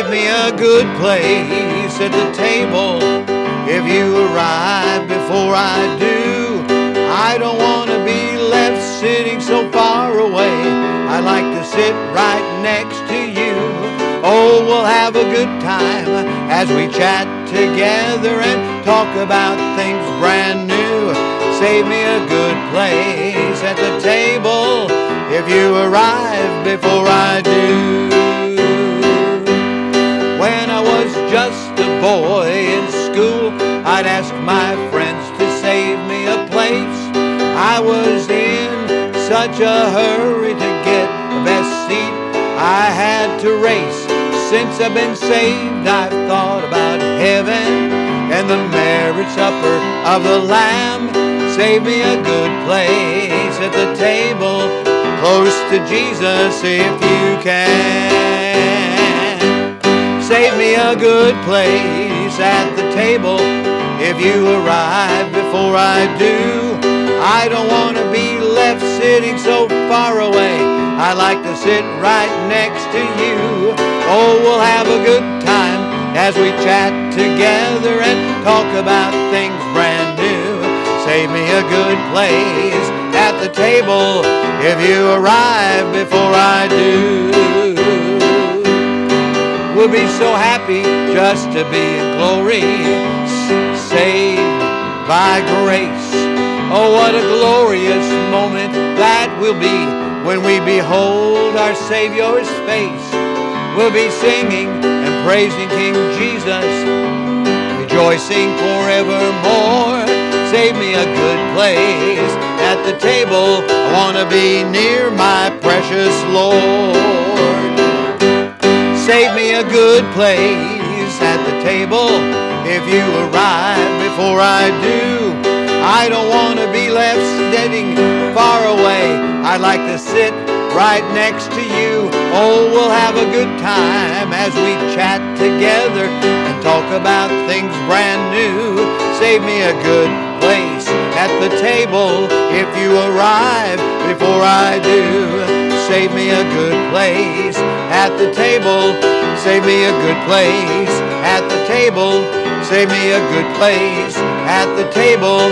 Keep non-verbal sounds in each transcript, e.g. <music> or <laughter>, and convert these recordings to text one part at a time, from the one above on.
Save me a good place at the table. If you arrive before I do, I don't want to be left sitting so far away. I like to sit right next to you. Oh, we'll have a good time as we chat together and talk about things brand new. Save me a good place at the table if you arrive before I do. Boy in school, I'd ask my friends to save me a place. I was in such a hurry to get the best seat. I had to race. Since I've been saved, I've thought about heaven and the marriage supper of the Lamb. Save me a good place at the table, close to Jesus if you can. Save me a good place at the table if you arrive before I do. I don't want to be left sitting so far away. I like to sit right next to you. Oh, we'll have a good time as we chat together and talk about things brand new. Save me a good place at the table if you arrive before I do. We'll be so happy just to be in glory, saved by grace. Oh, what a glorious moment that will be when we behold our Savior's face. We'll be singing and praising King Jesus, rejoicing forevermore. Save me a good place at the table. I want to be near my precious Lord. Save me a good place at the table if you arrive before I do. I don't want to be left standing far away. I'd like to sit right next to you. Oh, we'll have a good time as we chat together and talk about things brand new. Save me a good place at the table if you arrive before I do. Save me a good place at the table. Save me a good place at the table. Save me a good place at the table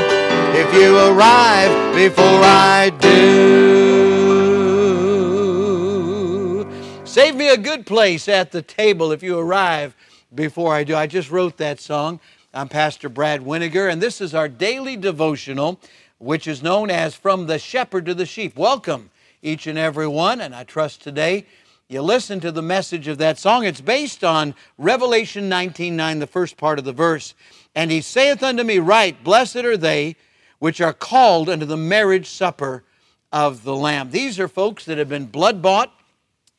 if you arrive before I do. Save me a good place at the table if you arrive before I do. I just wrote that song. I'm Pastor Brad Weniger, and this is our daily devotional, which is known as From the Shepherd to the Sheep. Welcome, each and every one, and I trust today you listen to the message of that song. It's based on Revelation 19:9, the first part of the verse. And he saith unto me, Right, blessed are they which are called unto the marriage supper of the Lamb. These are folks that have been blood bought,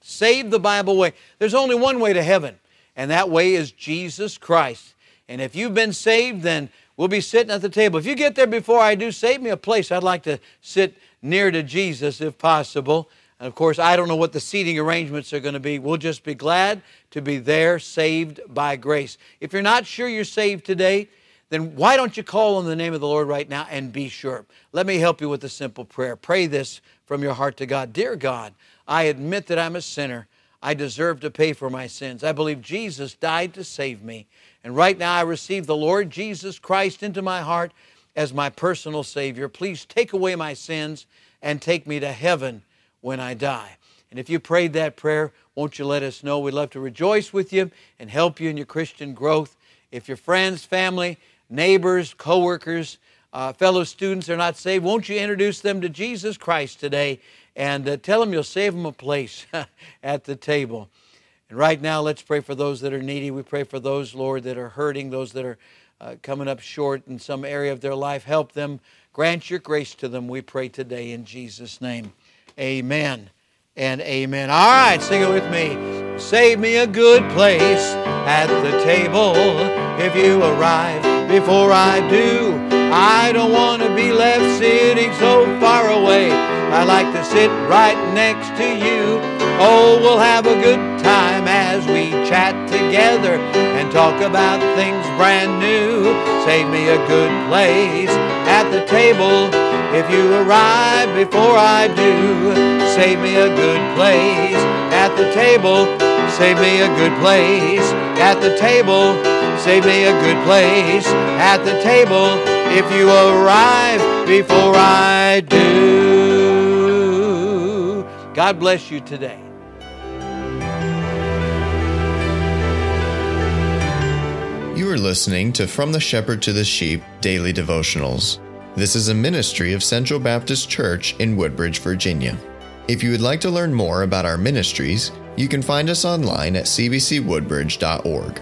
saved the Bible way. There's only one way to heaven, and that way is Jesus Christ. And if you've been saved, then we'll be sitting at the table. If you get there before I do, save me a place. I'd like to sit near to Jesus if possible. And of course, I don't know what the seating arrangements are going to be. We'll just be glad to be there, saved by grace. If you're not sure you're saved today, then why don't you call on the name of the Lord right now and be sure? Let me help you with a simple prayer. Pray this from your heart to God. Dear God, I admit that I'm a sinner. I deserve to pay for my sins. I believe Jesus died to save me. And right now I receive the Lord Jesus Christ into my heart as my personal Savior. Please take away my sins and take me to heaven when I die. And if you prayed that prayer, won't you let us know? We'd love to rejoice with you and help you in your Christian growth. If your friends, family, neighbors, coworkers, uh, fellow students are not saved, won't you introduce them to Jesus Christ today and uh, tell them you'll save them a place <laughs> at the table? And right now, let's pray for those that are needy. We pray for those, Lord, that are hurting, those that are uh, coming up short in some area of their life. Help them. Grant your grace to them, we pray today in Jesus' name. Amen and amen. All right, sing it with me. Save me a good place at the table if you arrive before I do. I don't want to be left sitting so far away. I like to sit right next to you. Oh, we'll have a good time as we chat together and talk about things brand new. Save me a good place at the table if you arrive before I do. Save me a good place at the table. Save me a good place at the table. Save me a good place at the table if you arrive before I do. God bless you today. You are listening to From the Shepherd to the Sheep Daily Devotionals. This is a ministry of Central Baptist Church in Woodbridge, Virginia. If you would like to learn more about our ministries, you can find us online at cbcwoodbridge.org.